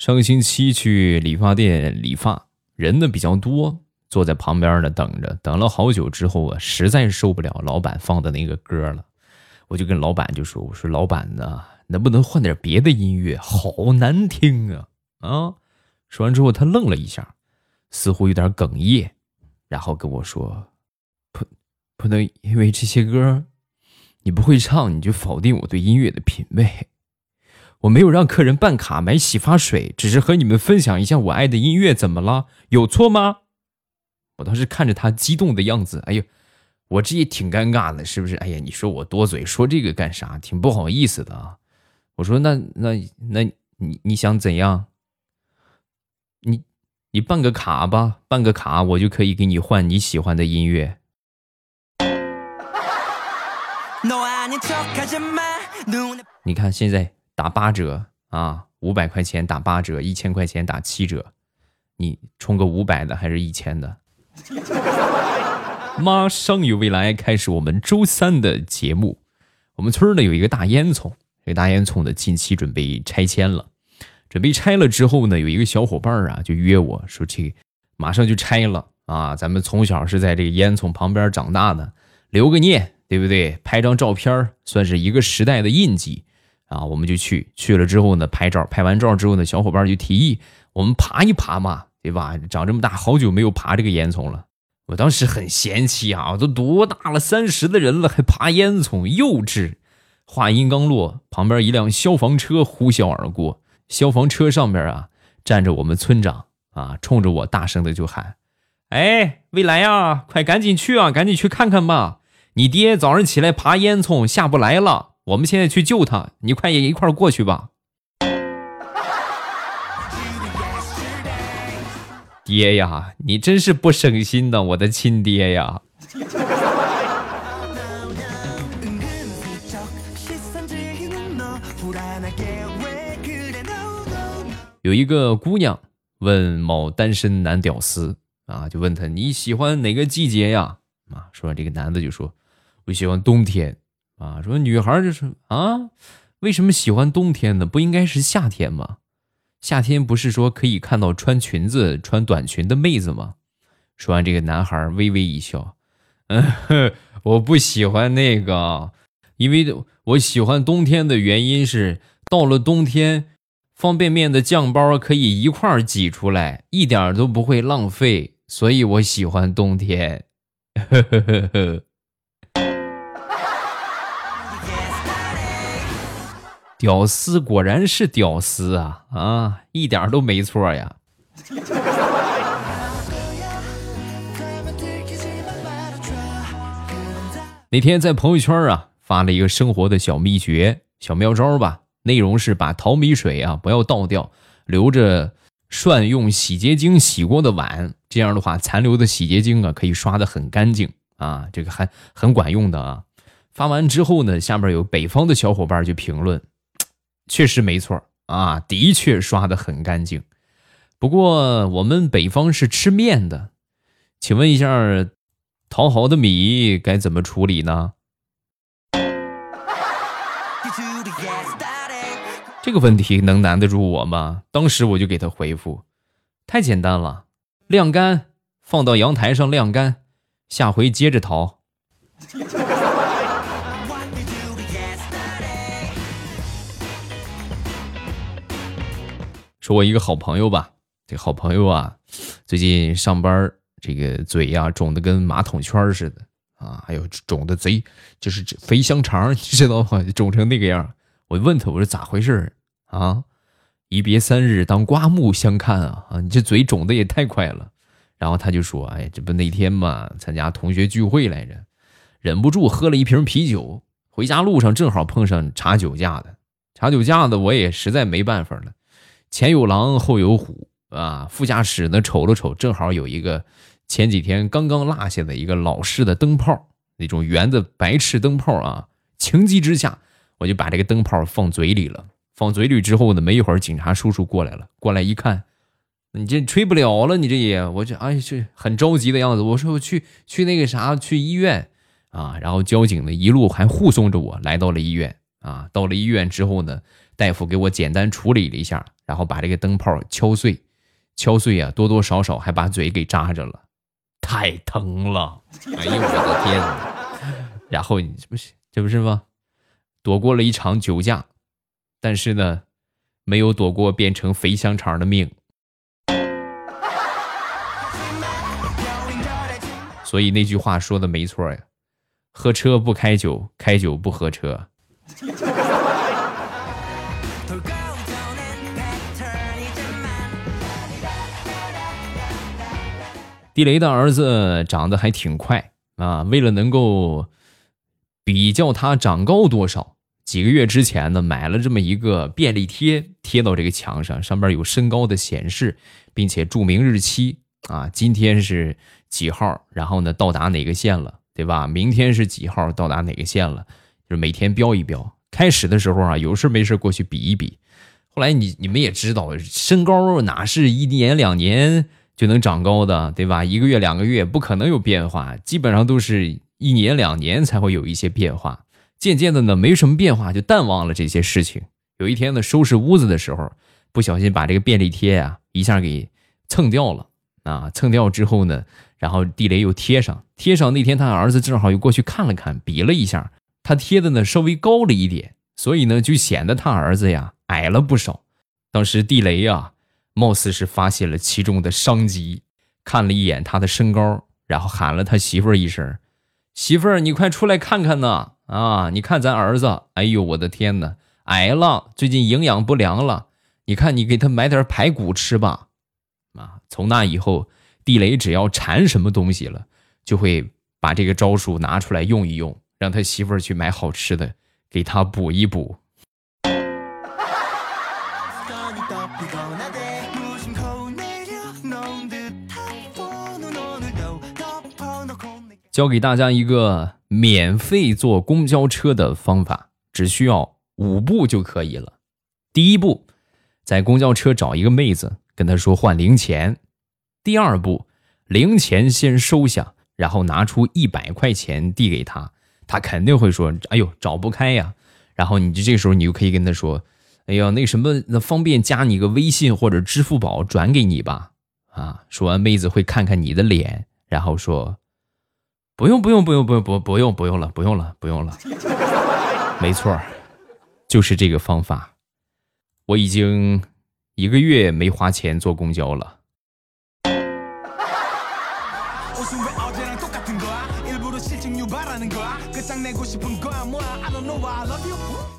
上个星期去理发店理发，人呢比较多，坐在旁边呢等着，等了好久之后啊，实在受不了老板放的那个歌了，我就跟老板就说：“我说老板呢，能不能换点别的音乐？好难听啊！”啊，说完之后他愣了一下，似乎有点哽咽，然后跟我说：“不，不能因为这些歌你不会唱，你就否定我对音乐的品味。”我没有让客人办卡买洗发水，只是和你们分享一下我爱的音乐，怎么了？有错吗？我当时看着他激动的样子，哎呦，我这也挺尴尬的，是不是？哎呀，你说我多嘴，说这个干啥？挺不好意思的啊。我说那那那你你想怎样？你你办个卡吧，办个卡，我就可以给你换你喜欢的音乐。你看现在。打八折啊！五百块钱打八折，一千块钱打七折，你充个五百的还是一千的？马上有未来开始我们周三的节目。我们村呢有一个大烟囱，这个大烟囱呢近期准备拆迁了，准备拆了之后呢，有一个小伙伴啊就约我说去，马上就拆了啊！咱们从小是在这个烟囱旁边长大的，留个念，对不对？拍张照片算是一个时代的印记。啊，我们就去去了之后呢，拍照，拍完照之后呢，小伙伴就提议我们爬一爬嘛，对吧？长这么大，好久没有爬这个烟囱了。我当时很嫌弃啊，都多大了，三十的人了，还爬烟囱，幼稚。话音刚落，旁边一辆消防车呼啸而过，消防车上面啊站着我们村长啊，冲着我大声的就喊：“哎，未来呀，快赶紧去啊，赶紧去看看吧，你爹早上起来爬烟囱下不来了。”我们现在去救他，你快也一块过去吧。爹呀，你真是不省心呐，我的亲爹呀！有一个姑娘问某单身男屌丝啊，就问他你喜欢哪个季节呀？啊，说完这个男的就说，我喜欢冬天。啊，说女孩就是啊，为什么喜欢冬天呢？不应该是夏天吗？夏天不是说可以看到穿裙子、穿短裙的妹子吗？说完，这个男孩微微一笑，嗯，我不喜欢那个，因为我喜欢冬天的原因是，到了冬天，方便面的酱包可以一块儿挤出来，一点都不会浪费，所以我喜欢冬天。呵呵呵呵。屌丝果然是屌丝啊啊，一点都没错呀！那天在朋友圈啊发了一个生活的小秘诀、小妙招吧，内容是把淘米水啊不要倒掉，留着涮用洗洁精洗过的碗，这样的话残留的洗洁精啊可以刷的很干净啊，这个还很管用的啊。发完之后呢，下面有北方的小伙伴就评论。确实没错啊，的确刷的很干净。不过我们北方是吃面的，请问一下，淘好的米该怎么处理呢？这个问题能难得住我吗？当时我就给他回复：太简单了，晾干，放到阳台上晾干，下回接着淘。说我一个好朋友吧，这好朋友啊，最近上班这个嘴呀肿的跟马桶圈似的啊，还有肿的贼就是肥香肠，你知道吗？肿成那个样。我问他，我说咋回事啊？一别三日，当刮目相看啊！啊，你这嘴肿的也太快了。然后他就说，哎，这不那天嘛，参加同学聚会来着，忍不住喝了一瓶啤酒，回家路上正好碰上查酒驾的，查酒驾的我也实在没办法了。前有狼，后有虎啊！副驾驶呢，瞅了瞅，正好有一个前几天刚刚落下的一个老式的灯泡，那种圆的白炽灯泡啊。情急之下，我就把这个灯泡放嘴里了。放嘴里之后呢，没一会儿，警察叔叔过来了。过来一看，你这吹不了了，你这也，我这哎，这很着急的样子。我说我去去那个啥，去医院啊。然后交警呢，一路还护送着我来到了医院啊。到了医院之后呢。大夫给我简单处理了一下，然后把这个灯泡敲碎，敲碎啊，多多少少还把嘴给扎着了，太疼了！哎呦我的天哪！然后你这不是这不是吗？躲过了一场酒驾，但是呢，没有躲过变成肥香肠的命。所以那句话说的没错呀，喝车不开酒，开酒不喝车。地雷的儿子长得还挺快啊！为了能够比较他长高多少，几个月之前呢，买了这么一个便利贴，贴到这个墙上，上边有身高的显示，并且注明日期啊，今天是几号，然后呢到达哪个县了，对吧？明天是几号到达哪个县了，就是每天标一标。开始的时候啊，有事没事过去比一比，后来你你们也知道，身高哪是一年两年。就能长高的，对吧？一个月、两个月不可能有变化，基本上都是一年、两年才会有一些变化。渐渐的呢，没什么变化，就淡忘了这些事情。有一天呢，收拾屋子的时候，不小心把这个便利贴呀一下给蹭掉了。啊，蹭掉之后呢，然后地雷又贴上，贴上那天他儿子正好又过去看了看，比了一下，他贴的呢稍微高了一点，所以呢就显得他儿子呀矮了不少。当时地雷呀。貌似是发现了其中的商机，看了一眼他的身高，然后喊了他媳妇儿一声：“媳妇儿，你快出来看看呐！啊，你看咱儿子，哎呦，我的天哪，矮了，最近营养不良了。你看，你给他买点排骨吃吧。”啊，从那以后，地雷只要馋什么东西了，就会把这个招数拿出来用一用，让他媳妇儿去买好吃的给他补一补。教给大家一个免费坐公交车的方法，只需要五步就可以了。第一步，在公交车找一个妹子，跟她说换零钱。第二步，零钱先收下，然后拿出一百块钱递给她，她肯定会说：“哎呦，找不开呀。”然后你就这时候，你就可以跟她说：“哎呀，那什么，那方便加你个微信或者支付宝转给你吧。”啊，说完，妹子会看看你的脸，然后说。不用不用不用不用不不用不用了不用了不用了，没错，就是这个方法。我已经一个月没花钱坐公交了。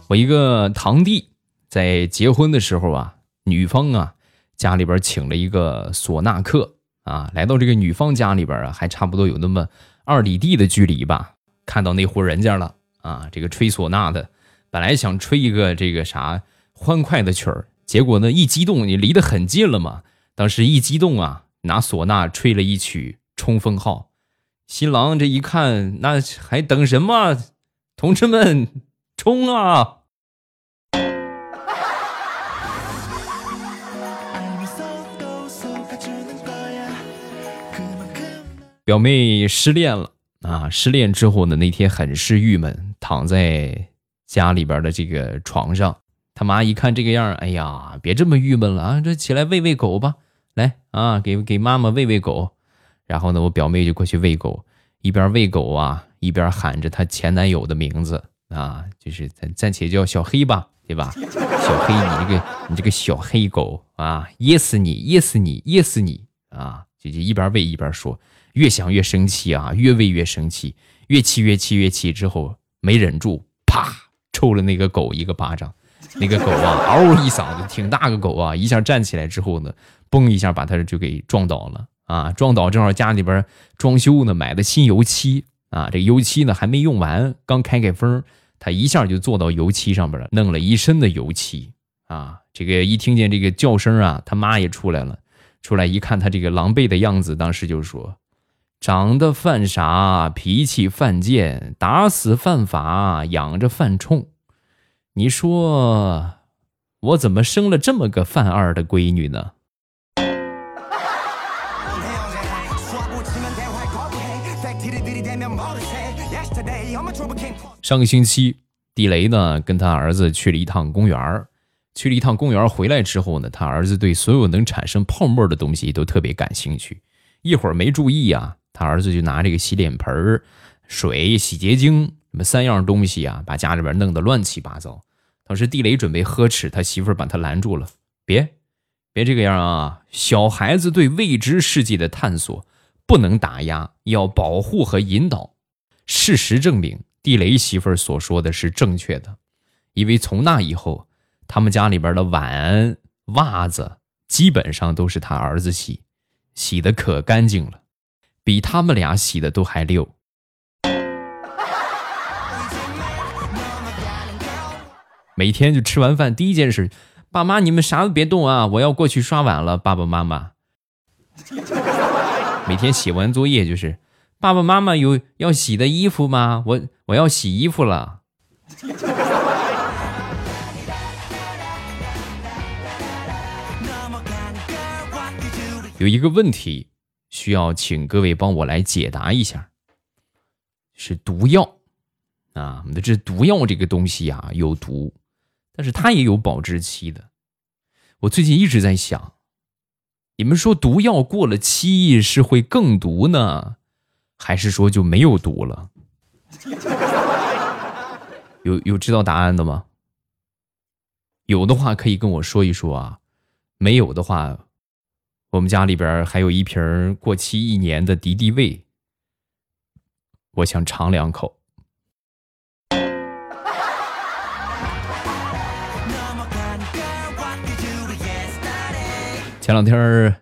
我一个堂弟在结婚的时候啊，女方啊家里边请了一个唢呐客啊，来到这个女方家里边啊，还差不多有那么。二里地的距离吧，看到那户人家了啊！这个吹唢呐的，本来想吹一个这个啥欢快的曲儿，结果呢一激动，你离得很近了嘛。当时一激动啊，拿唢呐吹了一曲《冲锋号》。新郎这一看，那还等什么？同志们，冲啊！表妹失恋了啊！失恋之后呢，那天很是郁闷，躺在家里边的这个床上。他妈一看这个样，哎呀，别这么郁闷了啊！这起来喂喂狗吧，来啊，给给妈妈喂喂狗。然后呢，我表妹就过去喂狗，一边喂狗啊，一边喊着她前男友的名字啊，就是暂暂且叫小黑吧，对吧？小黑，你这个你这个小黑狗啊，噎死你，噎死你，噎死你啊！姐姐一边喂一边说。越想越生气啊，越喂越生气，越气越气越气，之后没忍住，啪抽了那个狗一个巴掌。那个狗啊，嗷一嗓子，挺大个狗啊，一下站起来之后呢，嘣一下把它就给撞倒了啊！撞倒正好家里边装修呢，买的新油漆啊，这油漆呢还没用完，刚开开封，它一下就坐到油漆上边了，弄了一身的油漆啊！这个一听见这个叫声啊，他妈也出来了，出来一看他这个狼狈的样子，当时就说。长得犯傻，脾气犯贱，打死犯法，养着犯冲。你说我怎么生了这么个犯二的闺女呢？上个星期，地雷呢跟他儿子去了一趟公园去了一趟公园，回来之后呢，他儿子对所有能产生泡沫的东西都特别感兴趣。一会儿没注意啊，他儿子就拿这个洗脸盆、水、洗洁精什么三样东西啊，把家里边弄得乱七八糟。当时地雷准备呵斥，他媳妇儿把他拦住了：“别，别这个样啊！小孩子对未知世界的探索不能打压，要保护和引导。”事实证明，地雷媳妇儿所说的是正确的，因为从那以后。他们家里边的碗、袜子基本上都是他儿子洗，洗的可干净了，比他们俩洗的都还溜。每天就吃完饭第一件事，爸妈你们啥都别动啊，我要过去刷碗了。爸爸妈妈每天写完作业就是，爸爸妈妈有要洗的衣服吗？我我要洗衣服了。有一个问题需要请各位帮我来解答一下，是毒药啊！那这毒药这个东西啊有毒，但是它也有保质期的。我最近一直在想，你们说毒药过了期是会更毒呢，还是说就没有毒了？有有知道答案的吗？有的话可以跟我说一说啊，没有的话。我们家里边还有一瓶过期一年的敌敌畏，我想尝两口。前两天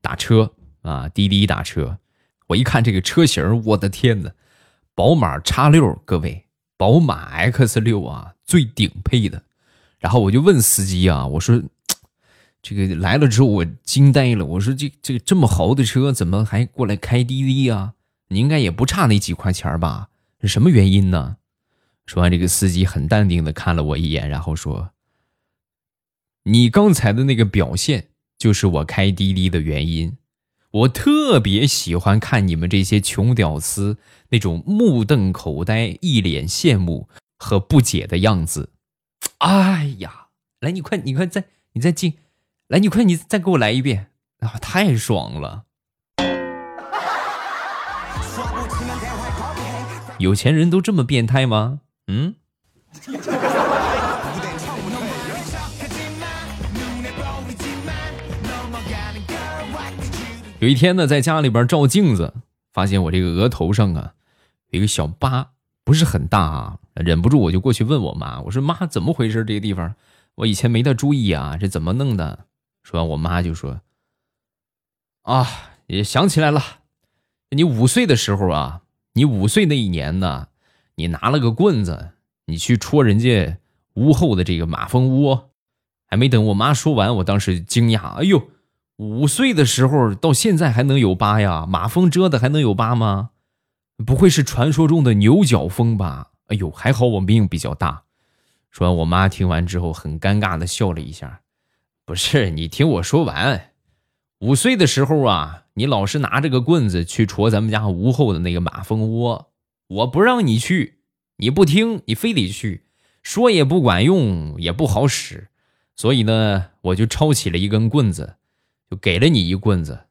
打车啊，滴滴打车，我一看这个车型，我的天呐，宝马叉六，各位，宝马 X 六啊，最顶配的。然后我就问司机啊，我说。这个来了之后，我惊呆了。我说：“这这个这么豪的车，怎么还过来开滴滴啊？你应该也不差那几块钱吧？是什么原因呢？”说完，这个司机很淡定的看了我一眼，然后说：“你刚才的那个表现，就是我开滴滴的原因。我特别喜欢看你们这些穷屌丝那种目瞪口呆、一脸羡慕和不解的样子。哎呀，来，你快，你快再，你再进。”来，你快，你再给我来一遍啊！太爽了！有钱人都这么变态吗？嗯。有一天呢，在家里边照镜子，发现我这个额头上啊有一个小疤，不是很大啊，忍不住我就过去问我妈，我说妈，怎么回事？这个地方我以前没太注意啊，这怎么弄的？说完，我妈就说：“啊，也想起来了，你五岁的时候啊，你五岁那一年呢，你拿了个棍子，你去戳人家屋后的这个马蜂窝。还没等我妈说完，我当时惊讶，哎呦，五岁的时候到现在还能有疤呀？马蜂蛰的还能有疤吗？不会是传说中的牛角蜂吧？哎呦，还好我命比较大。”说完，我妈听完之后很尴尬的笑了一下。不是你听我说完，五岁的时候啊，你老是拿着个棍子去戳咱们家屋后的那个马蜂窝，我不让你去，你不听，你非得去，说也不管用，也不好使，所以呢，我就抄起了一根棍子，就给了你一棍子。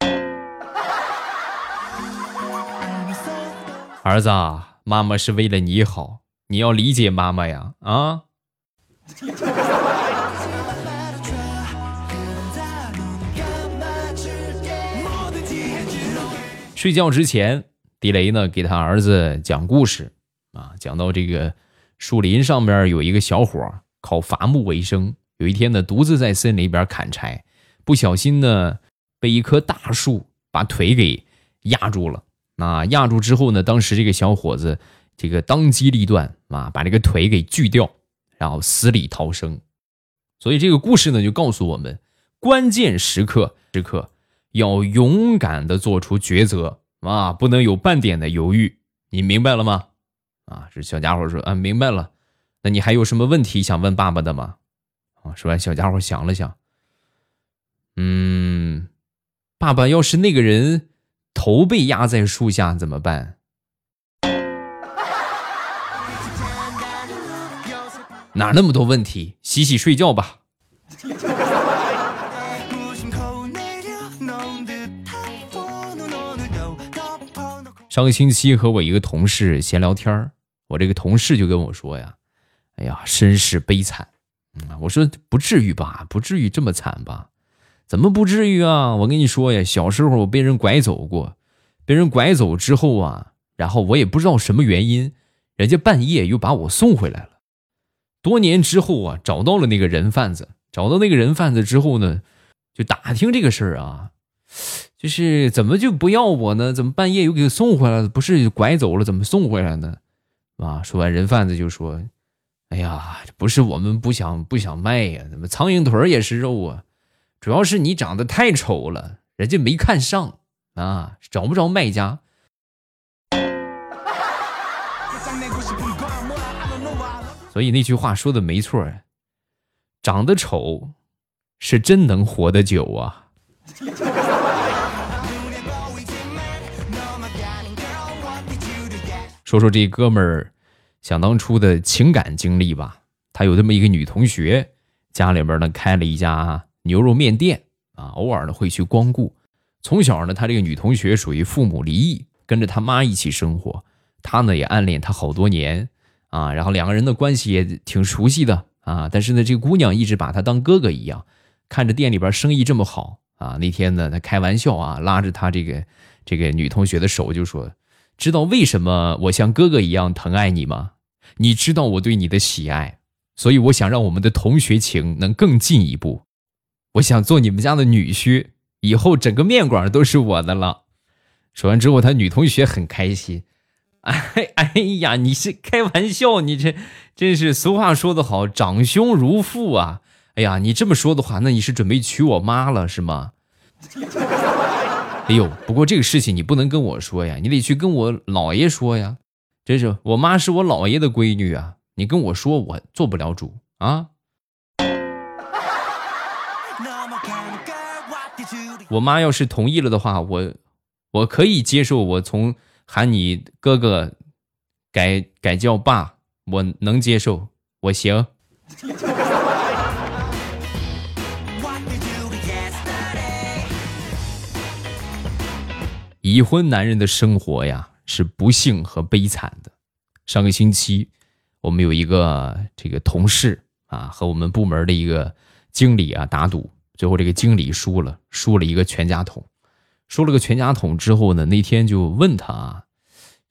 儿子，妈妈是为了你好，你要理解妈妈呀，啊。睡觉之前，地雷呢给他儿子讲故事啊，讲到这个树林上边有一个小伙靠伐木为生，有一天呢独自在森林里边砍柴，不小心呢被一棵大树把腿给压住了。那压住之后呢，当时这个小伙子这个当机立断啊，把这个腿给锯掉，然后死里逃生。所以这个故事呢就告诉我们，关键时刻时刻。要勇敢的做出抉择啊，不能有半点的犹豫，你明白了吗？啊，这小家伙说啊，明白了。那你还有什么问题想问爸爸的吗？啊，说完，小家伙想了想，嗯，爸爸，要是那个人头被压在树下怎么办？哪那么多问题？洗洗睡觉吧。上个星期和我一个同事闲聊天儿，我这个同事就跟我说呀：“哎呀，身世悲惨。”，我说不至于吧，不至于这么惨吧？怎么不至于啊？我跟你说呀，小时候我被人拐走过，被人拐走之后啊，然后我也不知道什么原因，人家半夜又把我送回来了。多年之后啊，找到了那个人贩子，找到那个人贩子之后呢，就打听这个事儿啊。就是怎么就不要我呢？怎么半夜又给送回来了？不是拐走了，怎么送回来呢？啊！说完，人贩子就说：“哎呀，不是我们不想不想卖呀，怎么苍蝇腿也是肉啊？主要是你长得太丑了，人家没看上啊，找不着卖家。”所以那句话说的没错，长得丑是真能活得久啊。说说这哥们儿想当初的情感经历吧。他有这么一个女同学，家里边呢开了一家牛肉面店啊，偶尔呢会去光顾。从小呢，他这个女同学属于父母离异，跟着他妈一起生活。他呢也暗恋她好多年啊，然后两个人的关系也挺熟悉的啊。但是呢，这个姑娘一直把他当哥哥一样，看着店里边生意这么好啊。那天呢，他开玩笑啊，拉着他这个这个女同学的手就说。知道为什么我像哥哥一样疼爱你吗？你知道我对你的喜爱，所以我想让我们的同学情能更进一步。我想做你们家的女婿，以后整个面馆都是我的了。说完之后，他女同学很开心。哎哎呀，你是开玩笑？你这真是俗话说得好，长兄如父啊！哎呀，你这么说的话，那你是准备娶我妈了是吗？哎呦，不过这个事情你不能跟我说呀，你得去跟我姥爷说呀。真是我妈是我姥爷的闺女啊，你跟我说我做不了主啊。我妈要是同意了的话，我我可以接受，我从喊你哥哥改改叫爸，我能接受，我行。已婚男人的生活呀，是不幸和悲惨的。上个星期，我们有一个这个同事啊，和我们部门的一个经理啊打赌，最后这个经理输了，输了一个全家桶。输了个全家桶之后呢，那天就问他啊，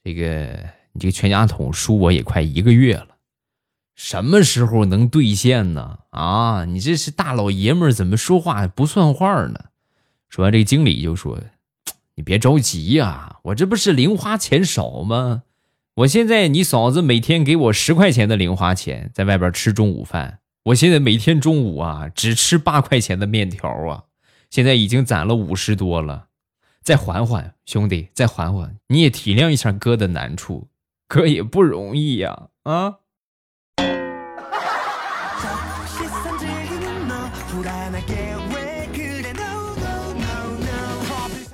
这个你这个全家桶输我也快一个月了，什么时候能兑现呢？啊，你这是大老爷们，怎么说话不算话呢？说完，这个经理就说。你别着急呀，我这不是零花钱少吗？我现在你嫂子每天给我十块钱的零花钱，在外边吃中午饭。我现在每天中午啊，只吃八块钱的面条啊，现在已经攒了五十多了。再缓缓，兄弟，再缓缓，你也体谅一下哥的难处，哥也不容易呀，啊。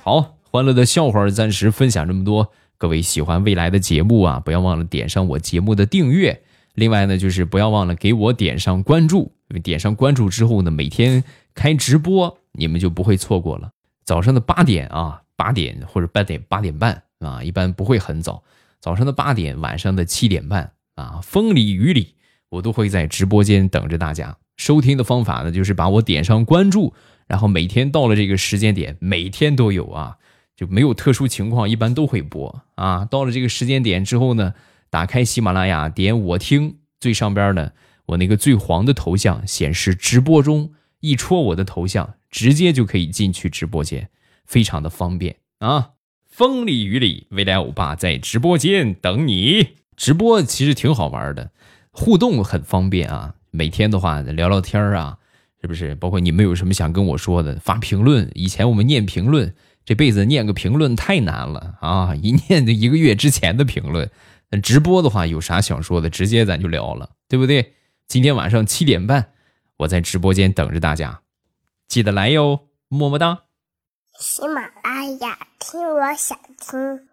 好。欢乐的笑话暂时分享这么多，各位喜欢未来的节目啊，不要忘了点上我节目的订阅。另外呢，就是不要忘了给我点上关注，点上关注之后呢，每天开直播，你们就不会错过了。早上的八点啊，八点或者八点八点半啊，一般不会很早。早上的八点，晚上的七点半啊，风里雨里，我都会在直播间等着大家。收听的方法呢，就是把我点上关注，然后每天到了这个时间点，每天都有啊。就没有特殊情况，一般都会播啊。到了这个时间点之后呢，打开喜马拉雅，点我听，最上边呢，我那个最黄的头像显示直播中，一戳我的头像，直接就可以进去直播间，非常的方便啊。风里雨里，未来欧巴在直播间等你。直播其实挺好玩的，互动很方便啊。每天的话聊聊天啊，是不是？包括你们有什么想跟我说的，发评论。以前我们念评论。这辈子念个评论太难了啊！一念就一个月之前的评论。那直播的话，有啥想说的，直接咱就聊了，对不对？今天晚上七点半，我在直播间等着大家，记得来哟，么么哒。喜马拉雅听，我想听。